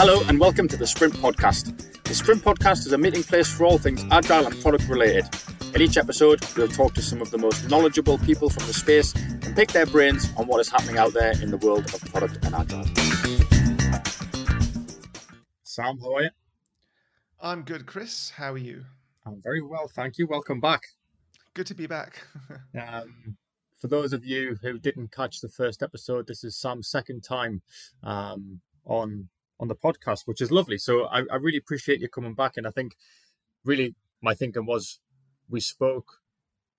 Hello and welcome to the Sprint Podcast. The Sprint Podcast is a meeting place for all things agile and product related. In each episode, we'll talk to some of the most knowledgeable people from the space and pick their brains on what is happening out there in the world of product and agile. Sam, how are you? I'm good, Kris. How are you? I'm very well, thank you. Welcome back. Good to be back. um, for those of you who didn't catch the first episode, this is Sam's second time um, on on the podcast, which is lovely. So I, I really appreciate you coming back. And I think really my thinking was we spoke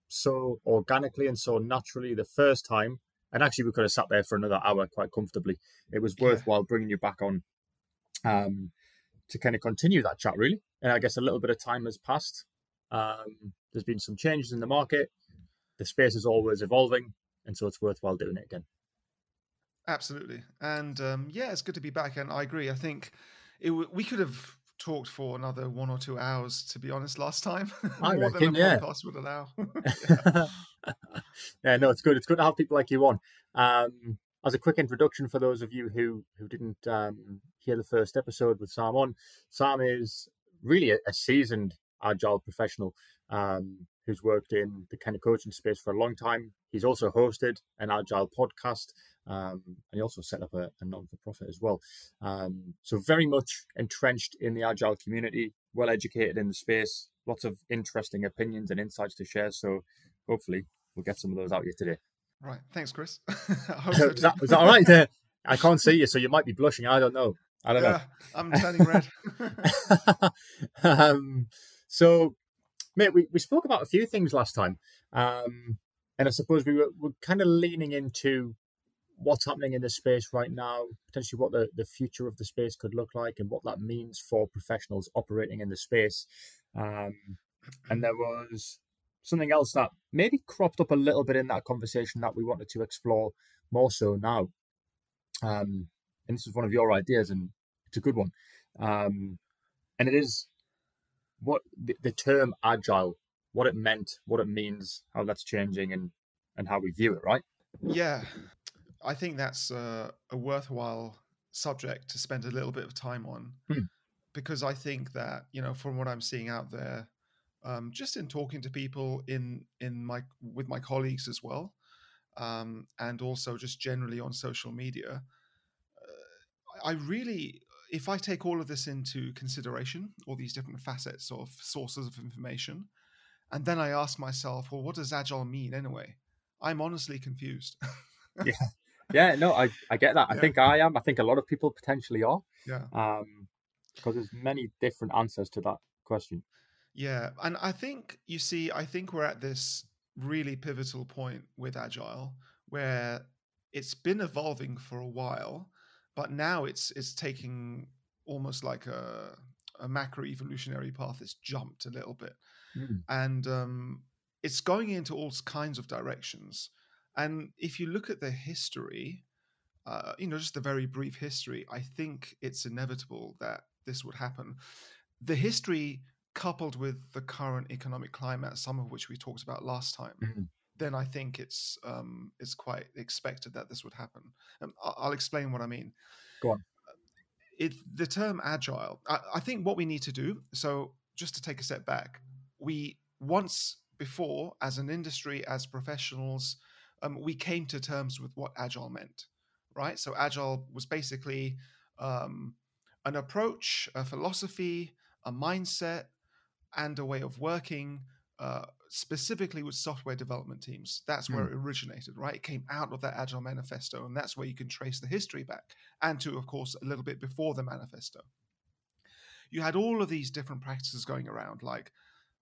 so organically and so naturally the first time. And actually, we could have sat there for another hour quite comfortably. It was worthwhile bringing you back on um, to kind of continue that chat, really. And I guess a little bit of time has passed. Um, there's been some changes in the market. The space is always evolving, and so it's worthwhile doing it again. Absolutely, and um, yeah, it's good to be back. And I agree. I think it, we could have talked for another one or two hours. To be honest, last time I more reckon, than a yeah. podcast would allow. yeah. yeah, no, it's good. It's good to have people like you on. Um, as a quick introduction for those of you who who didn't um, hear the first episode with Sam on, Sam is really a, a seasoned agile professional um, who's worked in the kind of coaching space for a long time. He's also hosted an agile podcast. Um, and he also set up a, a non-for-profit as well. Um, so very much entrenched in the agile community, well educated in the space, lots of interesting opinions and insights to share. So hopefully we'll get some of those out here today. Right. Thanks, Kris. I so is, that, is that all right? Uh, I can't see you, so you might be blushing. I don't know. I don't yeah, know. I'm turning red. um, so, mate, we, we spoke about a few things last time. Um, and I suppose we were, were kind of leaning into what's happening in the space right now, potentially what the, the future of the space could look like, and what that means for professionals operating in the space. Um, and there was something else that maybe cropped up a little bit in that conversation that we wanted to explore more so now. Um, and this is one of your ideas, and it's a good one. Um, and it is what the, the term agile, what it meant, what it means, how that's changing, and and how we view it, right? Yeah, I think that's a, a worthwhile subject to spend a little bit of time on Hmm. because I think that you know from what I'm seeing out there, um, just in talking to people in in my with my colleagues as well, um, and also just generally on social media, uh, I really if I take all of this into consideration, all these different facets of sources of information, and then I ask myself, well, what does agile mean anyway? I'm honestly confused. yeah yeah no i i get that i Yeah. think i am i think a lot of people potentially are yeah. um because there's many different answers to that question Yeah, and I think you see, I think we're at this really pivotal point with Agile where it's been evolving for a while, but now it's it's taking almost like a a macro evolutionary path. It's jumped a little bit, Mm. and um, it's going into all kinds of directions. And if you look at the history, uh, you know, just the very brief history, I think it's inevitable that this would happen. The history coupled with the current economic climate, some of which we talked about last time, Mhm. Then I think it's um, it's quite expected that this would happen. Um, I- I'll explain what I mean. Go on. It the term agile. I, I think what we need to do. So just to take a step back, we once before, as an industry, as professionals, um, we came to terms with what agile meant, right? So agile was basically um, an approach, a philosophy, a mindset, and a way of working, uh, specifically with software development teams. That's where it originated, right? It came out of that Agile manifesto, and that's where you can trace the history back, and to, of course, a little bit before the manifesto. You had all of these different practices going around, like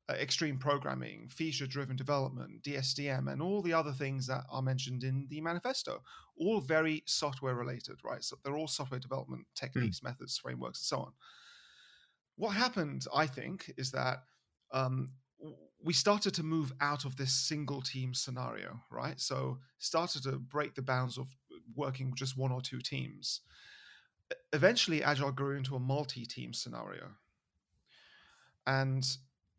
uh, extreme programming, feature driven development, DSDM, and all the other things that are mentioned in the manifesto, all very software related, right? So they're all software development techniques, methods, frameworks, and so on. What happened, I think, is that um, we started to move out of this single team scenario, right? So started to break the bounds of working with just one or two teams. Eventually, Agile grew into a multi-team scenario, and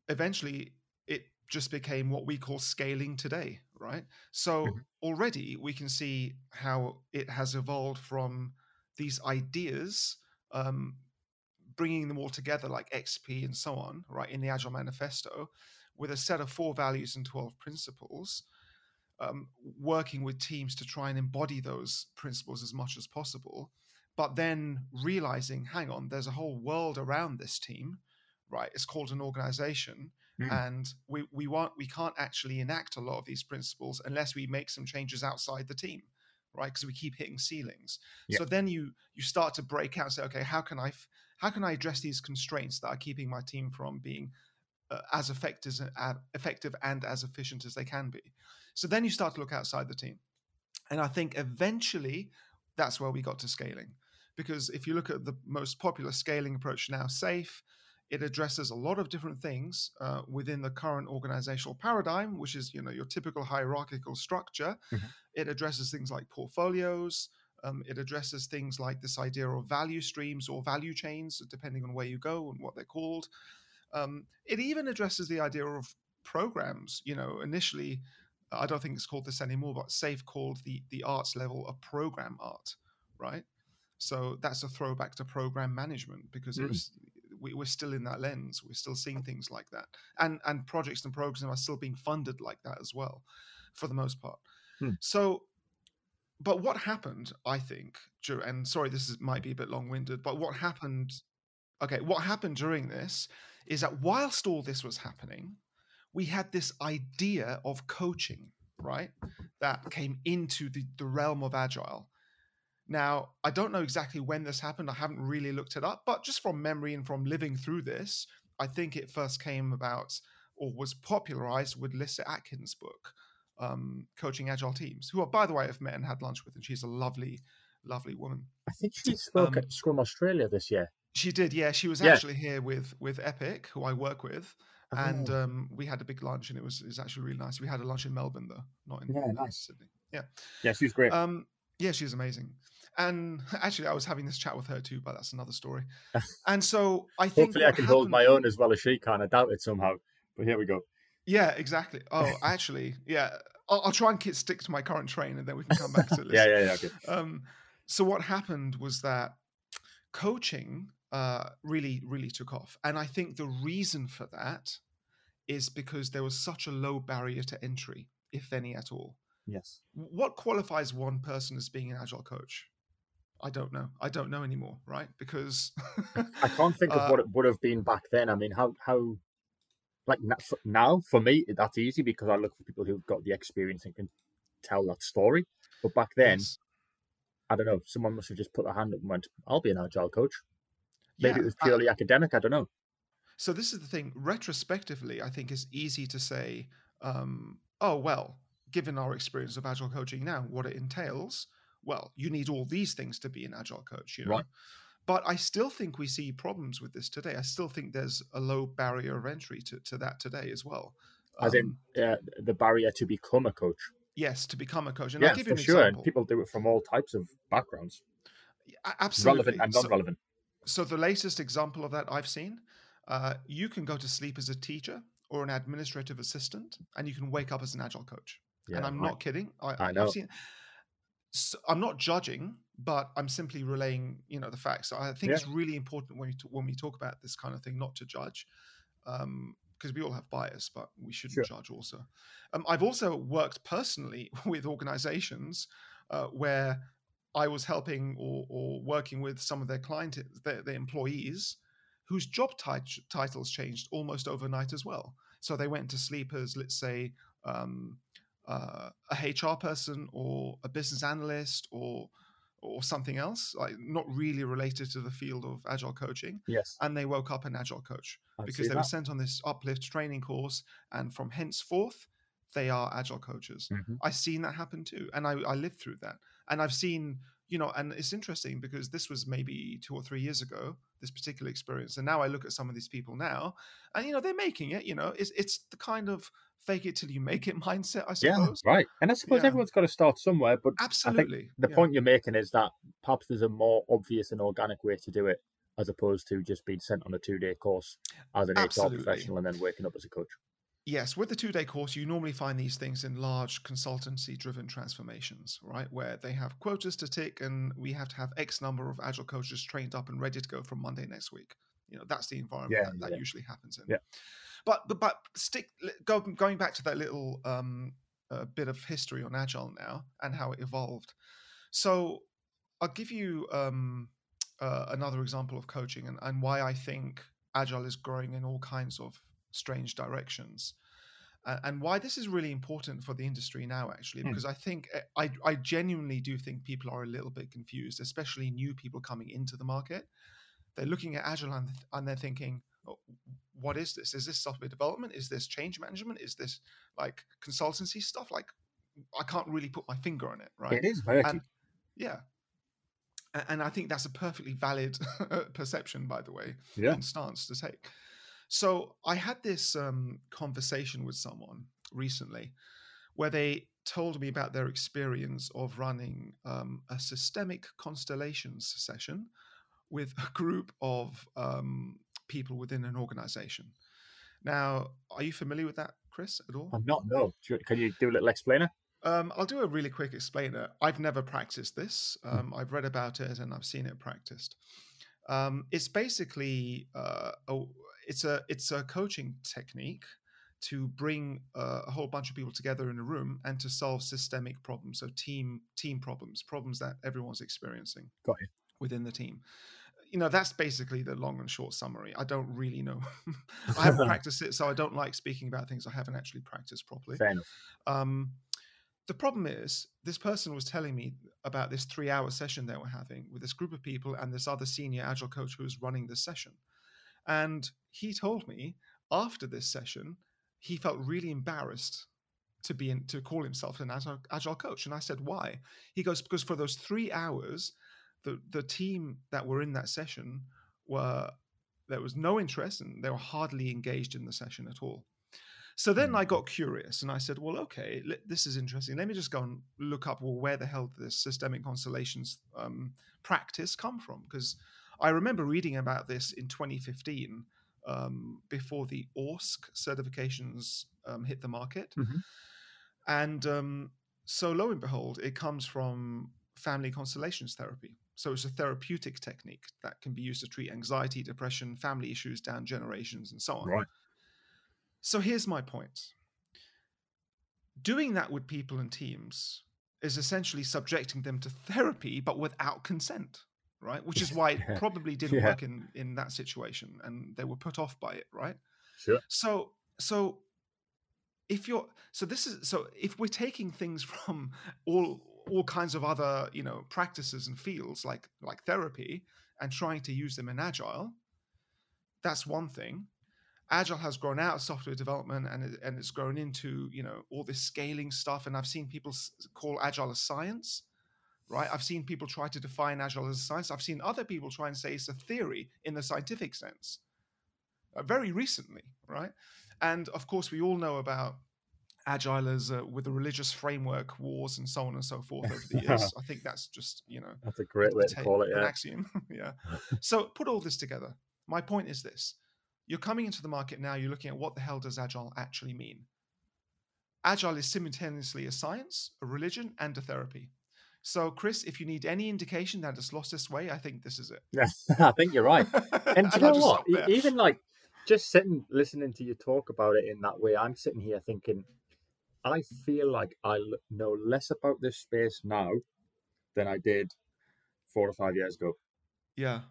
eventually it just became what we call scaling today, right? So Mhm. already we can see how it has evolved from these ideas um, bringing them all together like XP and so on, right, in the Agile Manifesto, with a set of four values and 12 principles, um, working with teams to try and embody those principles as much as possible, but then realizing, hang on, there's a whole world around this team, right? It's called an organization. Mm. And we, we want we can't actually enact a lot of these principles unless we make some changes outside the team right because we keep hitting ceilings yep. so then you you start to break out and say okay how can i how can i address these constraints that are keeping my team from being uh, as effective, uh, effective and as efficient as they can be. So then you start to look outside the team. And I think eventually that's where we got to scaling. Because if you look at the most popular scaling approach now, SAFe, it addresses a lot of different things uh, within the current organizational paradigm, which is you know your typical hierarchical structure. Mm-hmm. It addresses things like portfolios. Um, it addresses things like this idea of value streams or value chains, depending on where you go and what they're called. Um, it even addresses the idea of programs. You know, initially, I don't think it's called this anymore, but SAFe called the the arts level a program art, right? So that's a throwback to program management because mm. it was we, are still in that lens. We're still seeing things like that, and and projects and programs are still being funded like that as well, for the most part. Hmm. So, but what happened? I think, and sorry, this is, might be a bit long winded, but what happened? Okay, what happened during this is that whilst all this was happening, we had this idea of coaching, right? That came into the, the realm of agile. Now, I don't know exactly when this happened. I haven't really looked it up, but just from memory and from living through this, I think it first came about or was popularized with Lyssa Adkins' book, um, Coaching Agile Teams, who, I by the way, I've met and had lunch with, and she's a lovely, lovely woman. I think she spoke um, at Scrum Australia this year. She did, yeah. She was yeah. actually here with with Epic, who I work with, oh. and um, we had a big lunch, and it was it was actually really nice. We had a lunch in Melbourne though, not in, yeah, nice. Sydney. Yeah, yeah, she's great. Um, yeah, she's amazing. And actually, I was having this chat with her too, but that's another story. And so I think hopefully I can happened... hold my own as well as she can. I doubt it somehow, but here we go. Yeah, exactly. Oh, actually, yeah. I'll, I'll, try and stick to my current train, and then we can come back to this. yeah, yeah, yeah. Okay. Um, so what happened was that coaching uh, really, really took off. And I think the reason for that is because there was such a low barrier to entry, if any at all. Yes. What qualifies one person as being an agile coach? I don't know. I don't know anymore, right? Because I can't think of uh, what it would have been back then. I mean, how how like now for me that's easy because I look for people who've got the experience and can tell that story. But back then, yes. I don't know. Someone must have just put their hand up and went, "I'll be an agile coach." Maybe yeah, it was purely I, academic. I don't know. So this is the thing. Retrospectively, I think it's easy to say, um, "Oh well, given our experience of agile coaching now, what it entails, well, you need all these things to be an agile coach." You know. Right. But I still think we see problems with this today. I still think there's a low barrier of entry to, to that today as well. As um, in uh, the barrier to become a coach. Yes, to become a coach. And yeah, for sure. Example. And people do it from all types of backgrounds. Absolutely. Relevant and non-relevant. So, so the latest example of that I've seen, uh, you can go to sleep as a teacher or an administrative assistant, and you can wake up as an agile coach. Yeah, and I'm not kidding. I, I know. I've seen, so I'm not judging, but I'm simply relaying, you know, the facts. So I think yeah. it's really important when we talk, when we talk about this kind of thing, not to judge, because um, we all have bias, but we shouldn't sure. judge. Also, um, I've also worked personally with organizations uh, where I was helping or, or, working with some of their client, their, their employees, whose job tit- titles changed almost overnight as well. So they went to sleep as, let's say, um, uh, a HR person or a business analyst or or something else, like not really related to the field of agile coaching. Yes. And they woke up an agile coach I'd because they that. were sent on this uplift training course, and from henceforth they are agile coaches. Mm-hmm. I've seen that happen too, and I, I lived through that, and I've seen you know, and it's interesting because this was maybe two or three years ago, this particular experience, and now I look at some of these people now, and you know, they're making it. You know, it's it's the kind of fake it till you make it mindset, I suppose. Yeah, right. And I suppose yeah. everyone's got to start somewhere. But absolutely, the yeah. point you're making is that perhaps there's a more obvious and organic way to do it, as opposed to just being sent on a two day course as an absolutely. HR professional and then waking up as a coach. Yes, with the two day course, you normally find these things in large consultancy driven transformations, right? Where they have quotas to tick and we have to have X number of agile coaches trained up and ready to go from Monday next week. You know, that's the environment Yeah, that, that yeah. usually happens in. Yeah. But but but stick go, going back to that little um, uh, bit of history on agile now and how it evolved. So I'll give you um, uh, another example of coaching and, and why I think agile is growing in all kinds of strange directions. And why this is really important for the industry now, actually, Hmm. because I think eh, I, I genuinely do think people are a little bit confused, especially new people coming into the market. They're looking at agile and, and they're thinking, what is this? Is this software development? Is this change management? Is this like consultancy stuff? Like, I can't really put my finger on it, right? It is. And- Yeah. And I think that's a perfectly valid perception, by the way, yeah. and stance to take. So I had this um, conversation with someone recently where they told me about their experience of running um, a systemic constellations session with a group of um, people within an organization. Now, are you familiar with that, Kris, at all? I'm not. No. Can you do a little explainer? Um, I'll do a really quick explainer. I've never practiced this. Um, I've read about it and I've seen it practiced. Um, it's basically uh, a, it's a it's a coaching technique to bring uh, a whole bunch of people together in a room and to solve systemic problems, so team team problems, problems that everyone's experiencing Got within the team. You know, that's basically the long and short summary. I don't really know. I haven't practiced it, so I don't like speaking about things I haven't actually practiced properly. Fair enough. Um, the problem is, this person was telling me about this three hour session they were having with this group of people and this other senior agile coach who was running this session. And he told me after this session, he felt really embarrassed to be in, to call himself an agile, agile coach. And I said, why? He goes, because for those three hours, the, the team that were in that session were, there was no interest and they were hardly engaged in the session at all. So then I got curious and I said, well, okay, this is interesting. Let me just go and look up, well, where the hell did this systemic constellations um, practice come from? Because I remember reading about this in 2015 um, before the ORSC certifications um, hit the market. Mhm. And um, so lo and behold, it comes from family constellations therapy. So it's a therapeutic technique that can be used to treat anxiety, depression, family issues down generations, and so on. Right. So here's my point. Doing that with people and teams is essentially subjecting them to therapy, but without consent, right? Which is why it probably didn't Yeah. work in in that situation, and they were put off by it, right? Sure. So so if you're so this is so if we're taking things from all all kinds of other you know practices and fields like like therapy and trying to use them in agile. That's one thing. Agile has grown out of software development and it, and it's grown into you know all this scaling stuff and i've seen people call agile a science right? I've seen people try to define agile as a science. I've seen other people try and say it's a theory in the scientific sense uh, very recently right? And of course we all know about agile as uh, with a religious framework wars and so on and so forth over the years i think that's just you know That's a great way to call it. an Yeah. axiom. yeah. So put all this together. My point is this: you're coming into the market now. You're looking at what the hell does agile actually mean? Agile is simultaneously a science, a religion, and a therapy. So, Kris, if you need any indication that it's lost its way, I think this is it. Yeah. I think you're right. And do you know what? Even like just sitting listening to you talk about it in that way, I'm sitting here thinking, I feel like I know less about this space now than I did four or five years ago. yeah,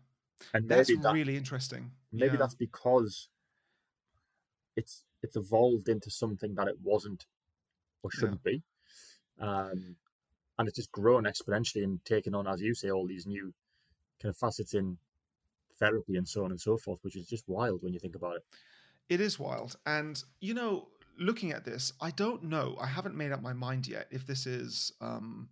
And that's that, really interesting. maybe Yeah. that's because it's it's evolved into something that it wasn't or shouldn't be. Um, and it's just grown exponentially and taken on, as you say, all these new kind of facets in therapy and so on and so forth, which is just wild when you think about it. It is wild. And, you know, looking at this, I don't know. I haven't made up my mind yet if this is, um,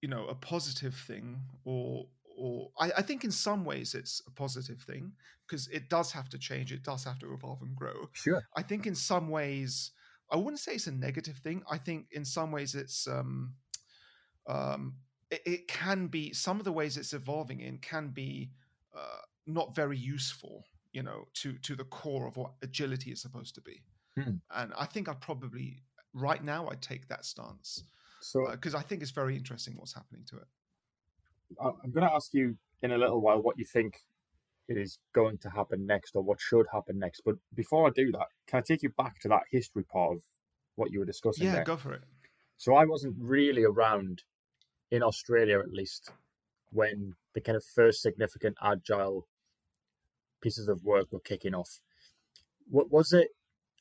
you know, a positive thing or. Or I, I think in some ways it's a positive thing because it does have to change, it does have to evolve and grow. Sure. I think in some ways, I wouldn't say it's a negative thing. I think in some ways it's um, um, it, it can be some of the ways it's evolving in can be uh, not very useful, you know, to to the core of what agility is supposed to be. Hmm. And I think I'd probably right now I'd take that stance So because I think it's very interesting what's happening to it. I- I'm going to ask you in a little while what you think is going to happen next or what should happen next. But before I do that, can I take you back to that history part of what you were discussing? Yeah, there? go for it. So I wasn't really around in Australia, at least, when the kind of first significant agile pieces of work were kicking off. What was it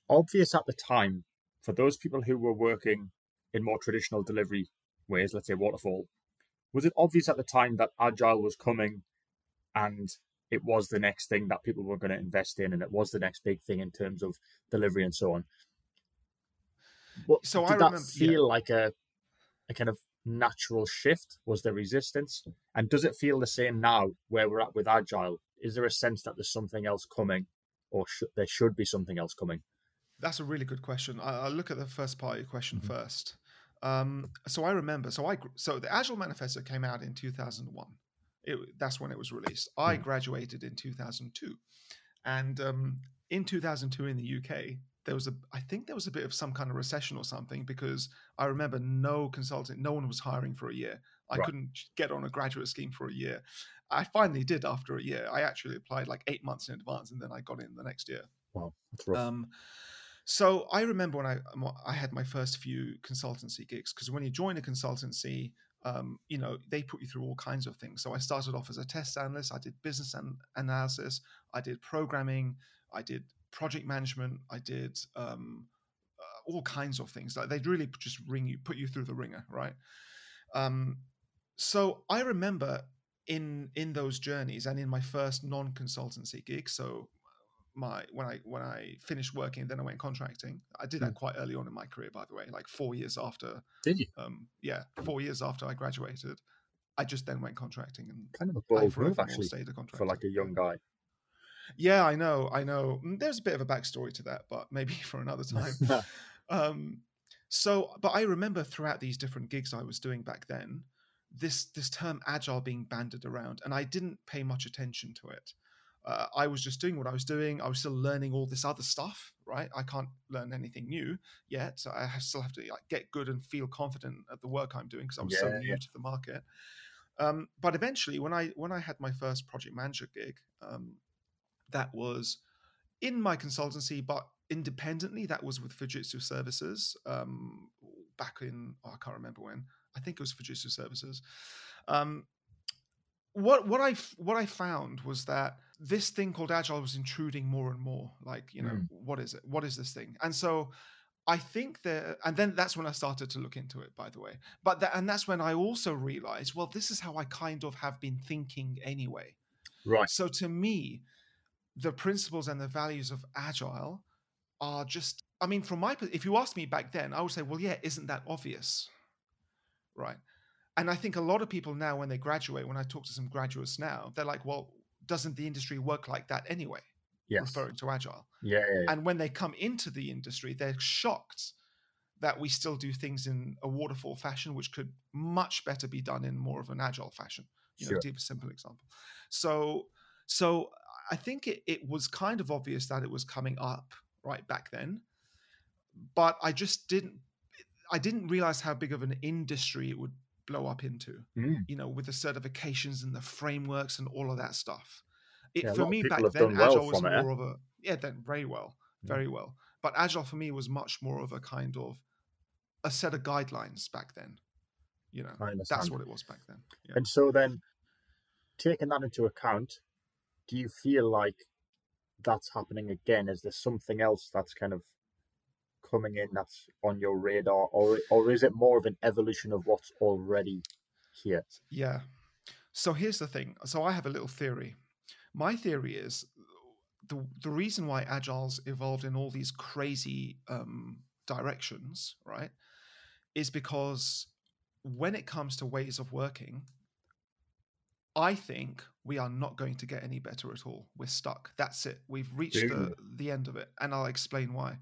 obvious at the time for those people who were working in more traditional delivery ways, let's say waterfall? Was it obvious at the time that agile was coming and it was the next thing that people were going to invest in and it was the next big thing in terms of delivery and so on? What, So did I that remember- yeah. feel like a a kind of natural shift? Was there resistance? And does it feel the same now where we're at with agile? Is there a sense that there's something else coming, or sh- there should be something else coming? That's a really good question. I, I'll look at the first part of your question Mhm. first. Um, so I remember. So I so the Agile Manifesto came out in 2001. It, that's when it was released. I Mhm. graduated in 2002, and um, in 2002 in the UK, there was a I think there was a bit of some kind of recession or something because I remember no consultant, no one was hiring for a year. I Right. couldn't get on a graduate scheme for a year. I finally did after a year. I actually applied like eight months in advance, and then I got in the next year. Wow, that's rough. Um, so I remember when I I had my first few consultancy gigs because when you join a consultancy, um, you know they put you through all kinds of things. So I started off as a test analyst. I did business an- analysis. I did programming. I did project management. I did um, uh, all kinds of things. Like they really just ring you, put you through the ringer, right? Um, so I remember in in those journeys and in my first non-consultancy gig. So my when I when I finished working, then I went contracting. I did that quite early on in my career, by the way, like four years after. Did you? Um, yeah, four years after I graduated, I just then went contracting and Kind of a bold move, actually, stayed a contractor for like a young guy. Yeah, I know, I know. Mm, There's a bit of a backstory to that, but maybe for another time. um, so, but I remember throughout these different gigs I was doing back then, this this term agile being banded around, and I didn't pay much attention to it. Uh, I was just doing what I was doing. I was still learning all this other stuff, right? I can't learn anything new yet. So I have- still have to like get good and feel confident at the work I'm doing because I was so new yeah. to the market. Um, but eventually, when I when I had my first project manager gig, um, that was in my consultancy, but independently. That was with Fujitsu Services um, back in oh, I can't remember when. I think it was Fujitsu Services. Um, what what I what I found was that this thing called agile was intruding more and more. Like you know, Mm. what is it? What is this thing? And so. I think that, and then that's when I started to look into it, by the way. But that, and that's when I also realized, well, this is how I kind of have been thinking anyway. Right. So to me, the principles and the values of agile are just I mean, from my if you asked me back then, I would say, well, yeah, isn't that obvious? Right. And I think a lot of people now, when they graduate, when I talk to some graduates now, they're like, well, doesn't the industry work like that anyway? Yes. Referring to agile. Yeah, yeah, yeah. And when they come into the industry, they're shocked that we still do things in a waterfall fashion, which could much better be done in more of an agile fashion. You know, Sure. to give a simple example. So, so I think it, it was kind of obvious that it was coming up right back then, but I just didn't. I didn't realize how big of an industry it would blow up into. Mm. You know, with the certifications and the frameworks and all of that stuff. It, Yeah, for me back then, done well agile was it, more of a yeah, then very well, Mm. very well. But agile for me was much more of a kind of a set of guidelines back then. You know, that's what it was back then. Yeah. And so then, taking that into account, do you feel like that's happening again? Is there something else that's kind of coming in that's on your radar, or or is it more of an evolution of what's already here? Yeah. So here's the thing. So I have a little theory. My theory is the the reason why agile's evolved in all these crazy um, directions, right, is because when it comes to ways of working, I think we are not going to get any better at all. We're stuck. That's it. We've reached the, the end of it, and I'll explain why.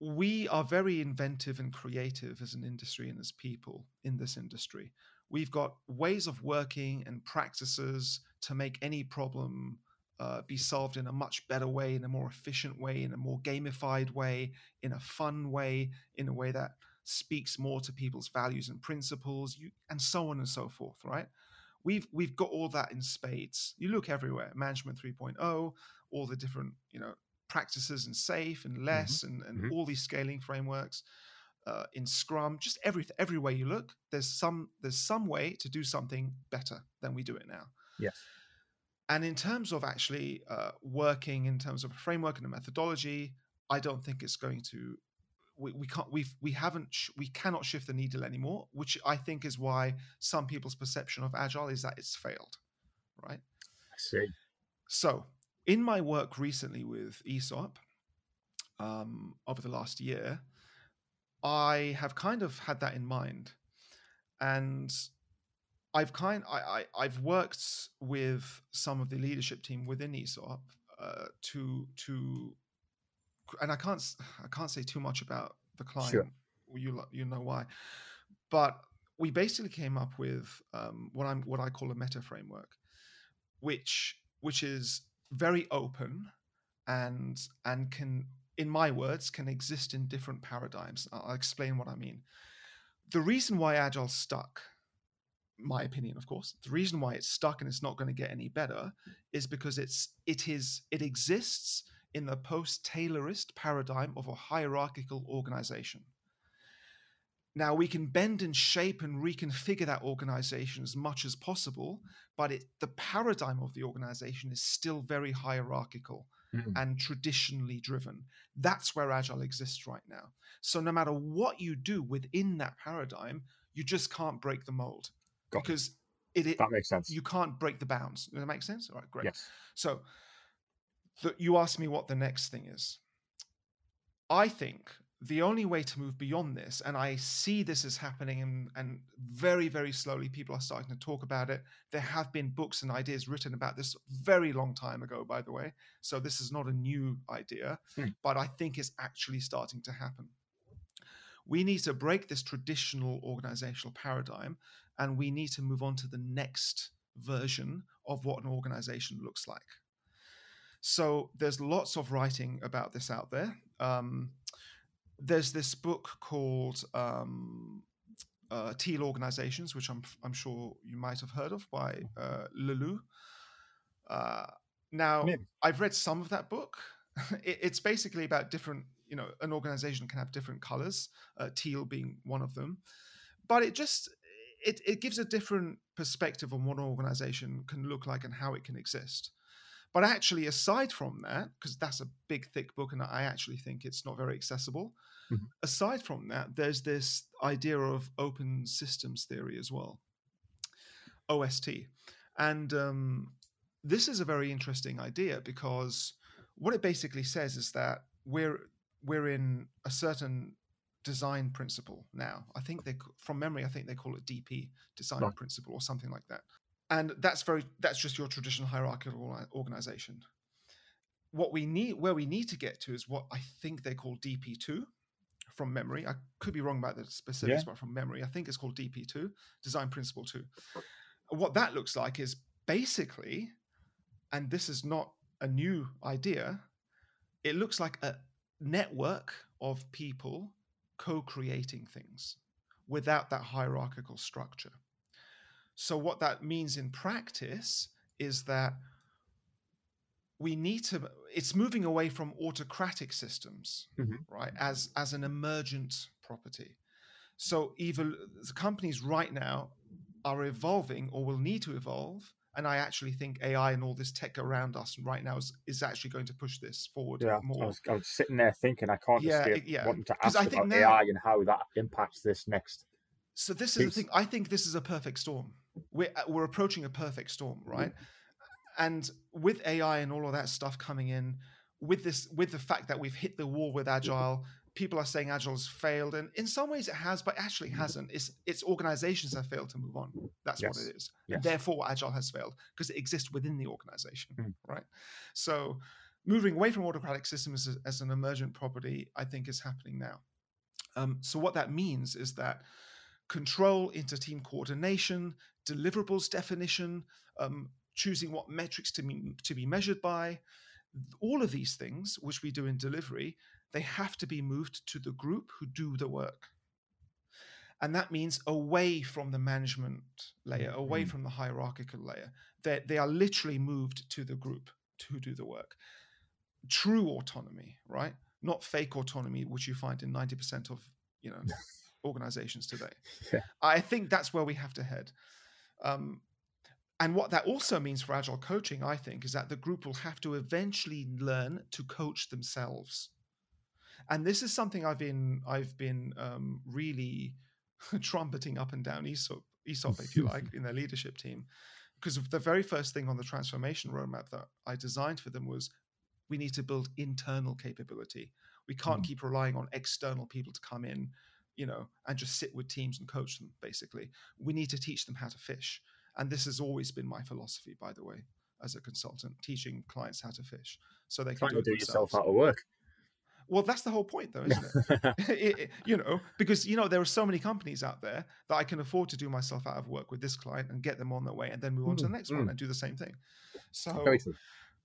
We are very inventive and creative as an industry and as people in this industry we've got ways of working and practices to make any problem uh, be solved in a much better way, in a more efficient way, in a more gamified way, in a fun way, in a way that speaks more to people's values and principles, you, and so on and so forth, right? we've we've got all that in spades. You look everywhere, management 3.0, all the different you know practices and SAFe and LeSS mm-hmm. and, and mm-hmm. all these scaling frameworks uh, in scrum just every everywhere you look there's some there's some way to do something better than we do it now yes and in terms of actually uh, working in terms of a framework and a methodology i don't think it's going to we, we can't we've we haven't sh- we cannot shift the needle anymore which i think is why some people's perception of agile is that it's failed right i see so in my work recently with ESOP um, over the last year, I have kind of had that in mind, and I've kind I, I have worked with some of the leadership team within ESOP uh, to to, and I can't I can't say too much about the client. Sure. You you know why, but we basically came up with um, what I'm what I call a meta framework, which which is very open and and can in my words can exist in different paradigms. I'll explain what i mean. The reason why agile stuck my opinion of course the reason why it's stuck and it's not going to get any better is because it's it is it exists in the post taylorist paradigm of a hierarchical organization now we can bend and shape and reconfigure that organization as much as possible, but it, the paradigm of the organization is still very hierarchical mm-hmm. and traditionally driven. That's where Agile exists right now. So no matter what you do within that paradigm, you just can't break the mold Got because it. It, that makes sense. You can't break the bounds. Does that make sense? All right, great. Yes. So, the, you asked me what the next thing is. I think the only way to move beyond this, and I see this is happening, and, and, very, very slowly people are starting to talk about it. There have been books and ideas written about this very long time ago, by the way. So this is not a new idea, hmm. but I think it's actually starting to happen. We need to break this traditional organizational paradigm, and we need to move on to the next version of what an organization looks like. So there's lots of writing about this out there. Um, there's this book called um, uh, Teal Organizations, which I'm I'm sure you might have heard of by mm. uh, Laloux. Uh, now, Maybe. I've read some of that book. it, it's basically about different, you know, an organization can have different colors, uh, teal being one of them, but it just it, it gives a different perspective on what an organization can look like and how it can exist. But actually, aside from that, because that's a big, thick book, and I actually think it's not very accessible. Mm-hmm. Aside from that, there's this idea of open systems theory as well, OST, and um, this is a very interesting idea because what it basically says is that we're we're in a certain design principle now. I think they, from memory, I think they call it DP, design right. principle, or something like that and that's very that's just your traditional hierarchical organization. What we need where we need to get to is what i think they call dp2 from memory. I could be wrong about the specifics yeah. but from memory i think it's called dp2 design principle 2 what that looks like is basically and this is not a new idea it looks like a network of people co-creating things without that hierarchical structure so, what that means in practice is that we need to it's moving away from autocratic systems mm-hmm. right as as an emergent property so even the companies right now are evolving or will need to evolve and i actually think ai and all this tech around us right now is, is actually going to push this forward yeah more I was, I was sitting there thinking i can't yeah, escape yeah. wanting to ask I about now, ai and how that impacts this next so this is piece. the thing i think this is a perfect storm we're uh, we're approaching a perfect storm, right? Mm-hmm. And with AI and all of that stuff coming in, with this, with the fact that we've hit the wall with agile, people are saying agile has failed, and in some ways it has, but actually mm-hmm. hasn't. It's it's organizations have failed to move on. That's yes. what it is. Yes. Therefore, agile has failed because it exists within the organization, mm. right? So, moving away from autocratic systems as, as, an emergent property, I think is happening now. Um, so, what that means is that control inter team coordination, deliverables definition, um, choosing what metrics to be, to be measured by. All of these things, which we do in delivery, they have to be moved to the group who do the work. and that means away from the management layer, away Mm. from the hierarchical layer. They they are literally moved to the group to do the work. True autonomy, right? Not fake autonomy, which you find in ninety percent of you know organizations today. Yeah. I think that's where we have to head. Um, and what that also means for agile coaching, I think, is that the group will have to eventually learn to coach themselves. And this is something I've been I've been um, really trumpeting up and down ESOP, ESOP if you like, in their leadership team, because the very first thing on the transformation roadmap that I designed for them was we need to build internal capability. We can't Mm. keep relying on external people to come in, you know, and just sit with teams and coach them. Basically, we need to teach them how to fish, and this has always been my philosophy, by the way, as a consultant, teaching clients how to fish so they can do do themselves. yourself out of work. Well, that's the whole point, though, isn't it? It- it- you know, because you know there are so many companies out there that I can afford to do myself out of work with this client and get them on their way, and then move on to the Mm, next one mm. and do the same thing. So,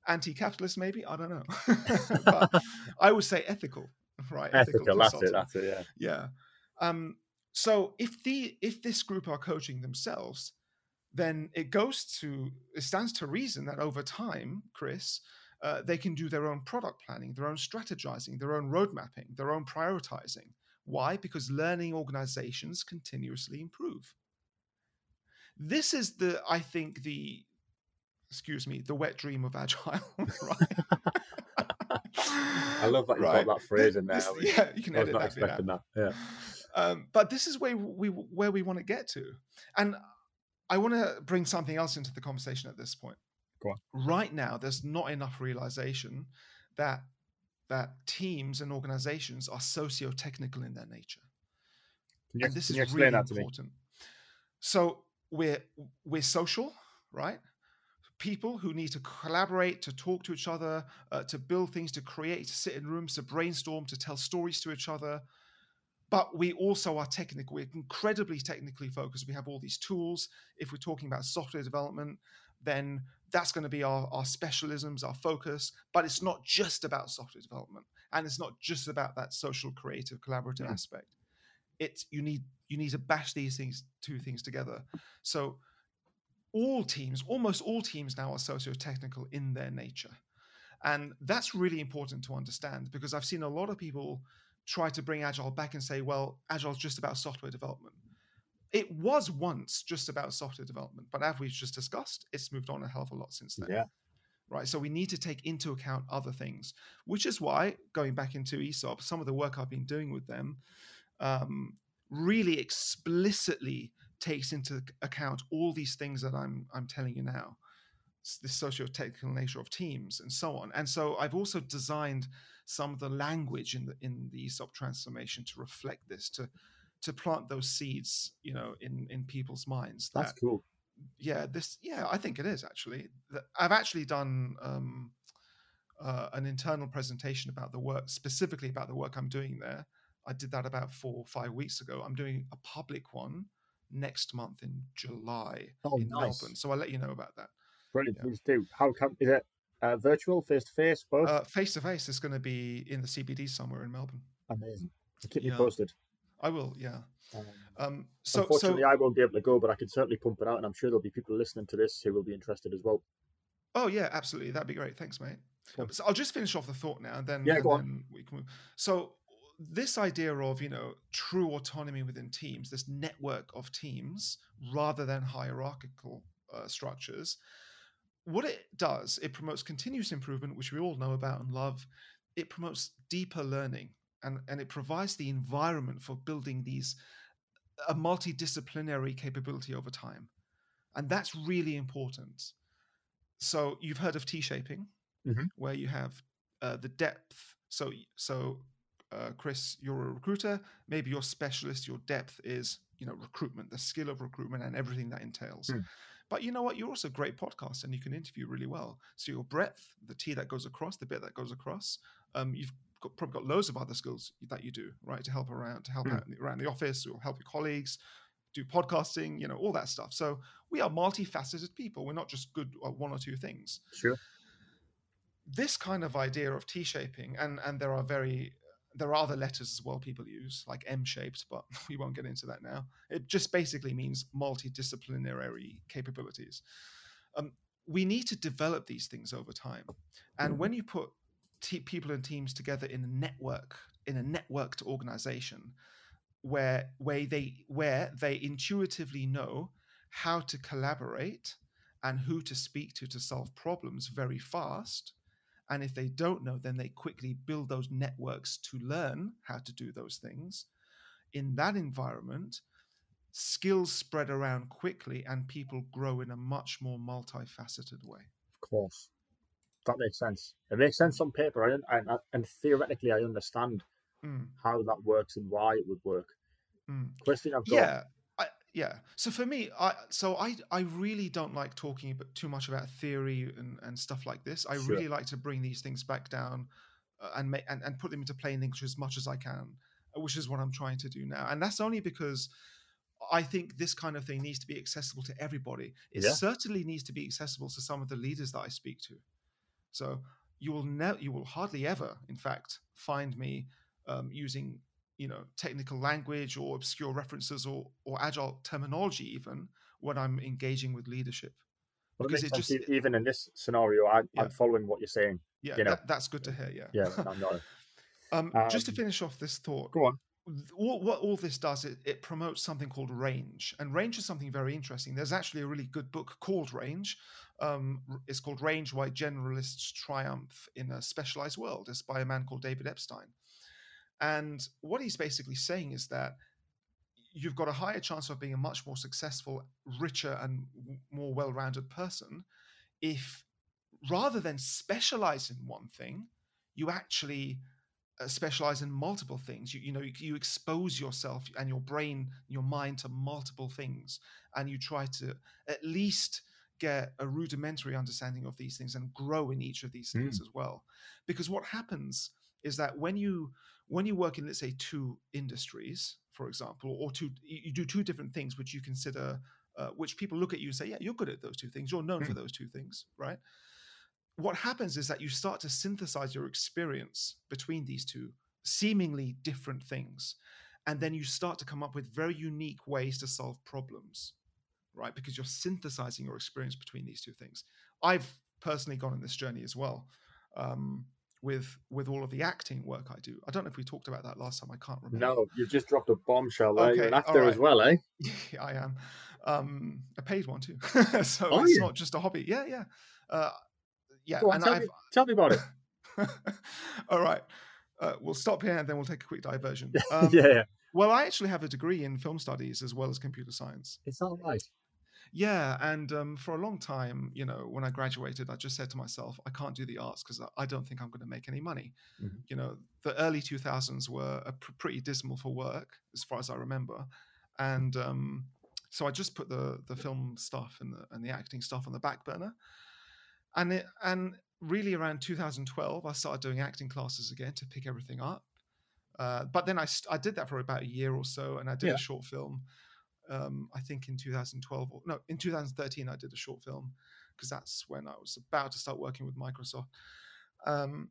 anti-capitalist, maybe I don't know, but I would say ethical, right? Ethical, that's it, that's it, yeah. Yeah. Um, so if the if this group are coaching themselves, then it goes to it stands to reason that over time, Kris, uh, they can do their own product planning, their own strategizing, their own road mapping, their own prioritizing. Why? Because learning organizations continuously improve. This is the, I think, the excuse me, the wet dream of agile, right? I love that you Right. got that phrase in there. This- yeah, you can I was edit not that expecting that. Yeah. Um, but this is where we where we want to get to, and I want to bring something else into the conversation at this point. Go on. Right now, there's not enough realization that that teams and organizations are socio-technical in their nature, Can you, and this is really that to me? important. So we're we're social, right? People who need to collaborate, to talk to each other, uh, to build things, to create, to sit in rooms, to brainstorm, to tell stories to each other. But we also are technical. We're incredibly technically focused. We have all these tools. If we're talking about software development, then that's going to be our, our specialisms, our focus. But it's not just about software development, and it's not just about that social, creative, collaborative Mm. aspect. It's you need you need to bash these things two things together. So all teams, almost all teams now are socio-technical in their nature. And that's really important to understand because I've seen a lot of people try to bring Agile back and say, well, Agile's just about software development. It was once just about software development, but as we've just discussed, it's moved on a hell of a lot since then. Yeah. Right. So we need to take into account other things, which is why, going back into ESOP, some of the work I've been doing with them um, really explicitly takes into account all these things that I'm I'm telling you now, the socio-technical nature of teams and so on. And so I've also designed some of the language in the in the ESOP transformation to reflect this, to to plant those seeds, you know, in in people's minds. That's cool. yeah, this yeah, I think it is actually. I've actually done um, uh, an internal presentation about the work, specifically about the work I'm doing there. I did that about four or five weeks ago. I'm doing a public one next month in July Oh, in nice. Melbourne. So I'll let you know about that. Brilliant. Yeah. Please do. How come? Is it uh, virtual, face to face, both? Face to face is going to be in the CBD somewhere in Melbourne. Amazing. Keep me posted. I will, yeah. Um, Um, so, so unfortunately, I won't be able to go, but I can certainly pump it out, and I'm sure there'll be people listening to this who will be interested as well. Oh yeah, absolutely. That'd be great. Thanks, mate. Cool. So I'll just finish off the thought now, and then, Yeah, and go on. we can move. So this idea of you know true autonomy within teams, this network of teams, rather than hierarchical uh, structures, what it does, it promotes continuous improvement, which we all know about and love. It promotes deeper learning, and and it provides the environment for building these a multidisciplinary capability over time, and that's really important. So you've heard of T-shaping, Mhm. where you have uh, the depth. So so uh, Kris, you're a recruiter. Maybe your specialist, your depth is you know recruitment, the skill of recruitment, and everything that entails. Hmm. But you know what? You're also a great podcast, and you can interview really well. So your breadth, the T that goes across, the bit that goes across. Um, you've got, probably got loads of other skills that you do, right, to help around, to help Hmm. out the- around the office, or help your colleagues, do podcasting, you know, all that stuff. So we are multifaceted people. We're not just good at one or two things Sure. this kind of idea of T-shaping, and and there are very there are other letters as well people use, like M shaped, but we won't get into that now. It just basically means multidisciplinary capabilities. Um, we need to develop these things over time. And when you put te- people and teams together in a network, in a networked organization, where where they where they intuitively know how to collaborate and who to speak to to solve problems very fast, and if they don't know, then they quickly build those networks to learn how to do those things. In that environment, skills spread around quickly and people grow in a much more multifaceted way. Of course. That makes sense. It makes sense on paper, and, and, and theoretically, I understand Mm, how that works and why it would work. mm. Question I've got. Yeah. Yeah. So for me, I so I I really don't like talking about, too much about theory and, and stuff like this. I Sure. really like to bring these things back down uh, and make and, and put them into plain English as much as I can, uh, which is what I'm trying to do now. And that's only because I think this kind of thing needs to be accessible to everybody. It Yeah. certainly needs to be accessible to some of the leaders that I speak to. So you will ne- you will hardly ever, in fact, find me um, using you know technical language or obscure references or or agile terminology even when I'm engaging with leadership. Well, because it just- even in this scenario, I, Yeah. I'm following what you're saying. Yeah, You know. that, that's good to hear. Yeah. Yeah, I'm not. Um, just to Um, finish off this thought, Go on. all, what all this does it, it promotes something called range and range is something very interesting there's actually a really good book called range um, it's called range why generalists triumph in a specialized world it's by a man called david epstein and what he's basically saying is that you've got a higher chance of being a much more successful richer and more well-rounded person if rather than specialize in one thing you actually uh, specialize in multiple things. You, you know, you, you expose yourself and your brain, your mind to multiple things, and you try to at least get a rudimentary understanding of these things and grow in each of these things as well. Because what happens is that when you when you work in let's say two industries, for example, or two you do two different things which you consider uh, which people look at you and say, yeah, you're good at those two things. You're known for those two things, right? what happens is that you start to synthesize your experience between these two seemingly different things and then you start to come up with very unique ways to solve problems right because you're synthesizing your experience between these two things i've personally gone on this journey as well um, with with all of the acting work i do i don't know if we talked about that last time i can't remember No, you've just dropped a bombshell there. You're an actor all as well, eh? Yeah, I am. Um, a paid one too. so Are it's you? not just a hobby. Yeah, yeah. Uh, yeah, on, and tell, I've me, tell me about it. All right. Uh, we'll stop here and then we'll take a quick diversion. Um, yeah, yeah. Well, I actually have a degree in film studies as well as computer science. Is that right? Yeah, and um, for a long time, you know, when I graduated, I just said to myself, I can't do the arts because I don't think I'm going to make any money. Mhm. You know, the early 2000s were a pr- pretty dismal for work, as far as I remember, and um, so I just put the the film stuff and the and the acting stuff on the back burner, and it and really around 2012, I started doing acting classes again to pick everything up. Uh, but then I, st- I did that for about a year or so, and I did Yeah. a short film. Um, I think in 2012 or no, in 2013 I did a short film because that's when I was about to start working with Microsoft. Um,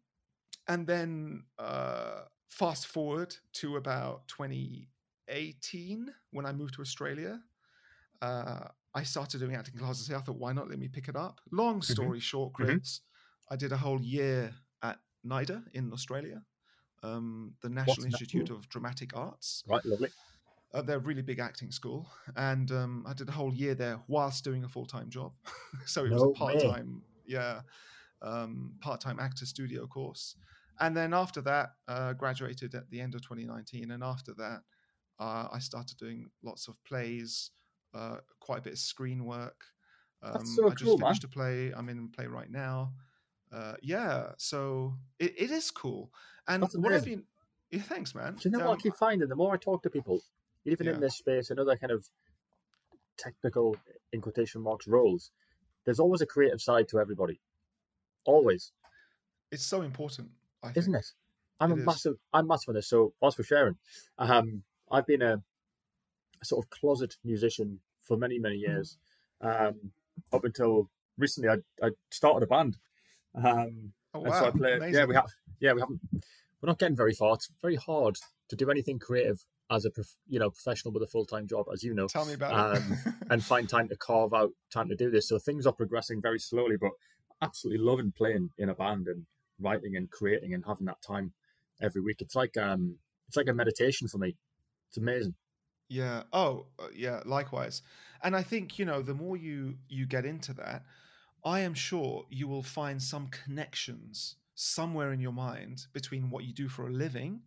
and then uh, fast forward to about 2018 when I moved to Australia. Uh, I started doing acting classes here. I thought, why not let me pick it up? Long story short, Mhm. Kris, I did a whole year at NIDA in Australia, um, the National that? Institute of Dramatic Arts. Right, lovely. Uh, they're a really big acting school, and um, I did a whole year there whilst doing a full time job. so it was No a part time, yeah, um, part time actor studio course. And then after that, uh, graduated at the end of 2019, and after that, uh, I started doing lots of plays, uh, quite a bit of screen work. Um, That's so I just cool, man. finished a play. I'm in play right now. Uh, yeah, so it, it is cool. And what I've amazing. been, yeah, thanks, man. Do you know what Um, I keep finding? The more I talk to people, even Yeah. in this space and other kind of technical, in quotation marks, roles, there's always a creative side to everybody. Always, it's so important, I isn't it? I'm It a is. massive, I'm massive on this. So, whilst for sharing, um, I've been a, a sort of closet musician for many, many Mm-hmm. years. Um, up until recently, I, I started a band. Um, Oh, and so I wow, play. Yeah, we have. Yeah, we haven't. we're not getting very far. It's very hard to do anything creative as a prof- you know professional with a full time job, as you know. Tell me about um, it. and find time to carve out time to do this. So things are progressing very slowly, but absolutely loving playing in a band and writing and creating and having that time every week. It's like um, it's like a meditation for me. It's amazing. Yeah. Oh, uh, yeah. Likewise. And I think you know the more you you get into that, I am sure you will find some connections somewhere in your mind between what you do for a living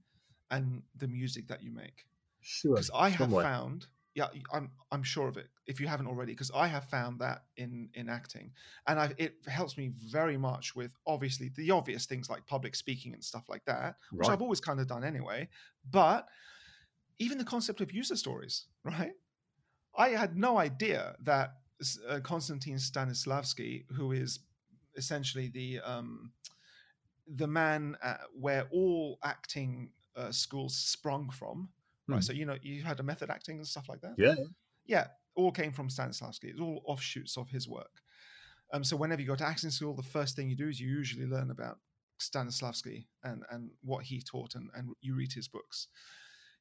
and the music that you make. Sure. Because I have somewhere. found, yeah, I'm I'm sure of it. If you haven't already, because I have found that in in acting, and I it helps me very much with obviously the obvious things like public speaking and stuff like that, which I've always kind of done anyway. But even the concept of user stories, right? I had no idea that uh, Konstantin Stanislavski, who is essentially the um, the man uh, where all acting uh, schools sprung from, right? Hmm. So you know you had a method acting and stuff like that. Yeah. Yeah, all came from Stanislavski. It's all offshoots of his work. Um, so whenever you go to acting school, the first thing you do is you usually learn about Stanislavski and and what he taught, and and you read his books.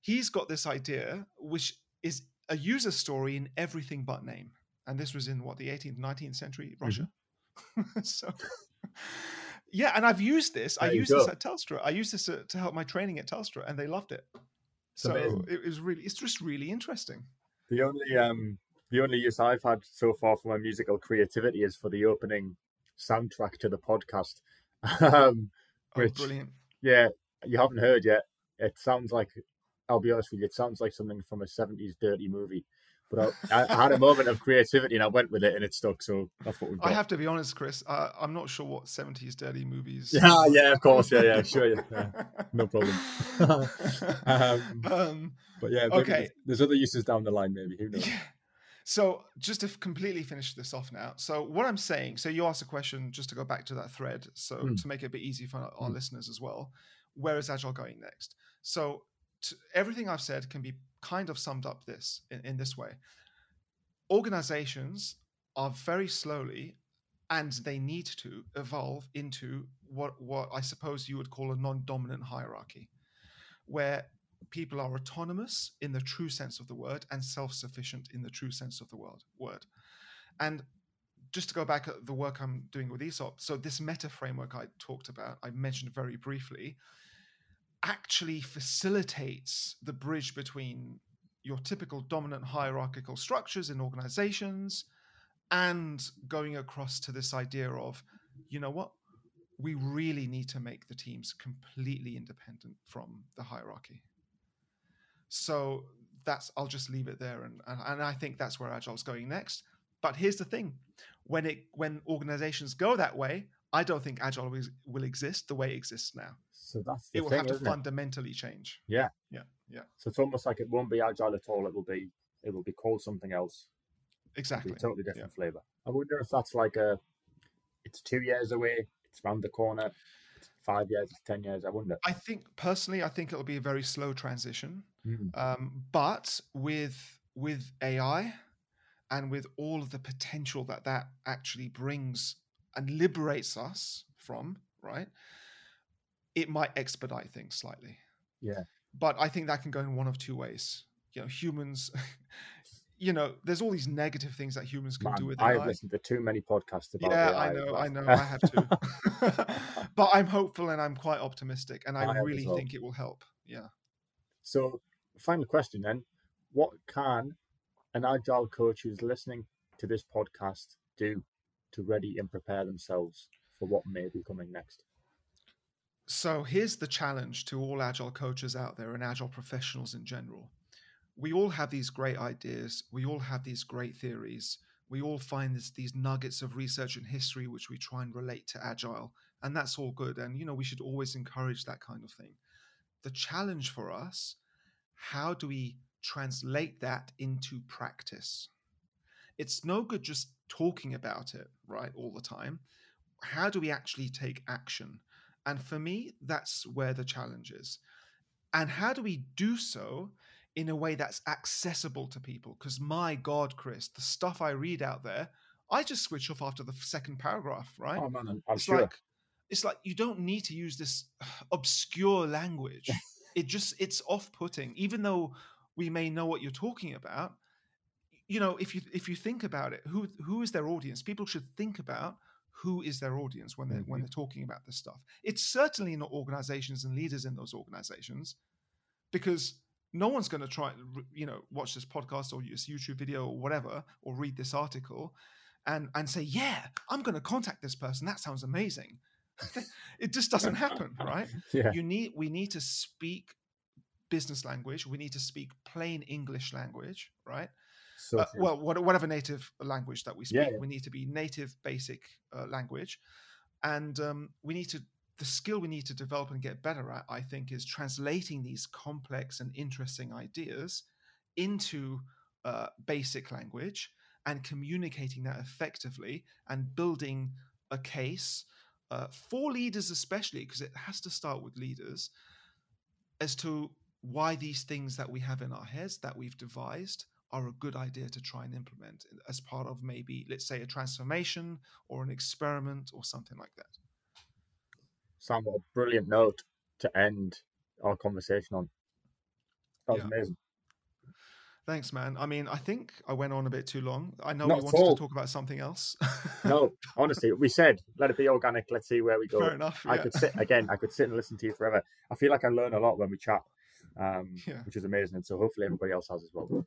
He's got this idea, which is a user story in everything but name, and this was in what the 18th, 19th century Russia. so. Yeah, and I've used this. I There you used this at Telstra. I used this to, to help my training at Telstra, and they loved it. It's so amazing. it was really, it's just really interesting. The only um the only use I've had so far for my musical creativity is for the opening soundtrack to the podcast. um, Oh, Which- brilliant! yeah, you haven't heard yet. It sounds like I'll be honest with you, it sounds like something from a seventies dirty movie. But I, I had a moment of creativity and I went with it and it stuck. So that's what we've got. I have to be honest, Kris. Uh, I'm not sure what 70s dirty movies. Yeah, yeah, of course, yeah, yeah, sure, yeah, yeah. no problem. um, um, but yeah, Okay. there's, there's other uses down the line. Maybe who knows? yeah. So just to completely finish this off now. So what I'm saying, so you asked a question just to go back to that thread, so Mm. to make it a bit easy for our, Mm. listeners as well. Where is Agile going next? So t everything I've said can be kind of summed up this in, in this way. Organizations are very slowly and they need to evolve into what what I suppose you would call a non-dominant hierarchy, where people are autonomous in the true sense of the word and self-sufficient in the true sense of the word. Word, and just to go back at the work I'm doing with ESOP, so this meta framework I talked about, I mentioned very briefly, actually facilitates the bridge between your typical dominant hierarchical structures in organizations and going across to this idea of, you know what, we really need to make the teams completely independent from the hierarchy. So that's I'll just leave it there, and and, and I think that's where Agile's going next. But here's the thing: when it when organizations go that way, I don't think Agile will, will exist the way it exists now. So that's the It will thing, have to isn't it? fundamentally change. Yeah. Yeah, yeah, So it's almost like it won't be agile at all. It will be it will be called something else. Exactly. totally different flavor. I wonder if that's like a it's two years away, it's round the corner, it's five years, it's ten years. I wonder. I think personally, I think it'll be a very slow transition. Mm. Um, but with with AI and with all of the potential that that actually brings and liberates us from, right? It might expedite things slightly. Yeah. But I think that can go in one of two ways. You know, humans. You know, there's all these negative things that humans can Man, do with I've AI. listened to too many podcasts about Yeah, I know. I know, I have to. but I'm hopeful and I'm quite optimistic, and I, I really well. think it will help. Yeah. So, final question then: What can an agile coach who's listening to this podcast do to ready and prepare themselves for what may be coming next? So here's the challenge to all agile coaches out there and agile professionals in general. We all have these great ideas, we all have these great theories, we all find this, these nuggets of research and history which we try and relate to agile, and that's all good. And you know, we should always encourage that kind of thing. The challenge for us, how do we translate that into practice? It's no good just talking about it, right, all the time. How do we actually take action? And for me, that's where the challenge is. And how do we do so in a way that's accessible to people? Because my God, Kris, the stuff I read out there, I just switch off after the second paragraph, right? Oh man, I'm, I'm it's sure. like it's like you don't need to use this obscure language. it just it's off-putting, even though we may know what you're talking about. You know, if you if you think about it, who who is their audience? People should think about who is their audience when they're mm-hmm. when they're talking about this stuff. It's certainly not organizations and leaders in those organizations, because no one's going to try you know watch this podcast or this YouTube video or whatever or read this article and and say yeah I'm going to contact this person that sounds amazing it just doesn't happen, right? Yeah. You need we need to speak business language. We need to speak plain English language, right? So uh, well, whatever native language that we speak, yeah, yeah. we need to be native basic uh, language, and um, we need to the skill we need to develop and get better at. I think is translating these complex and interesting ideas into uh, basic language and communicating that effectively and building a case uh, for leaders especially because it has to start with leaders as to why these things that we have in our heads that we've devised are a good idea to try and implement as part of maybe let's say a transformation or an experiment or something like that sam what a brilliant note to end our conversation on that was yeah. amazing Thanks, man. I mean, I think I went on a bit too long. I know Not we wanted to talk about something else. no, honestly, we said let it be organic. Let's see where we go. Fair enough. I could sit again. I could sit and listen to you forever. I feel like I learn a lot when we chat, um, yeah. which is amazing. And so hopefully everybody else has as well.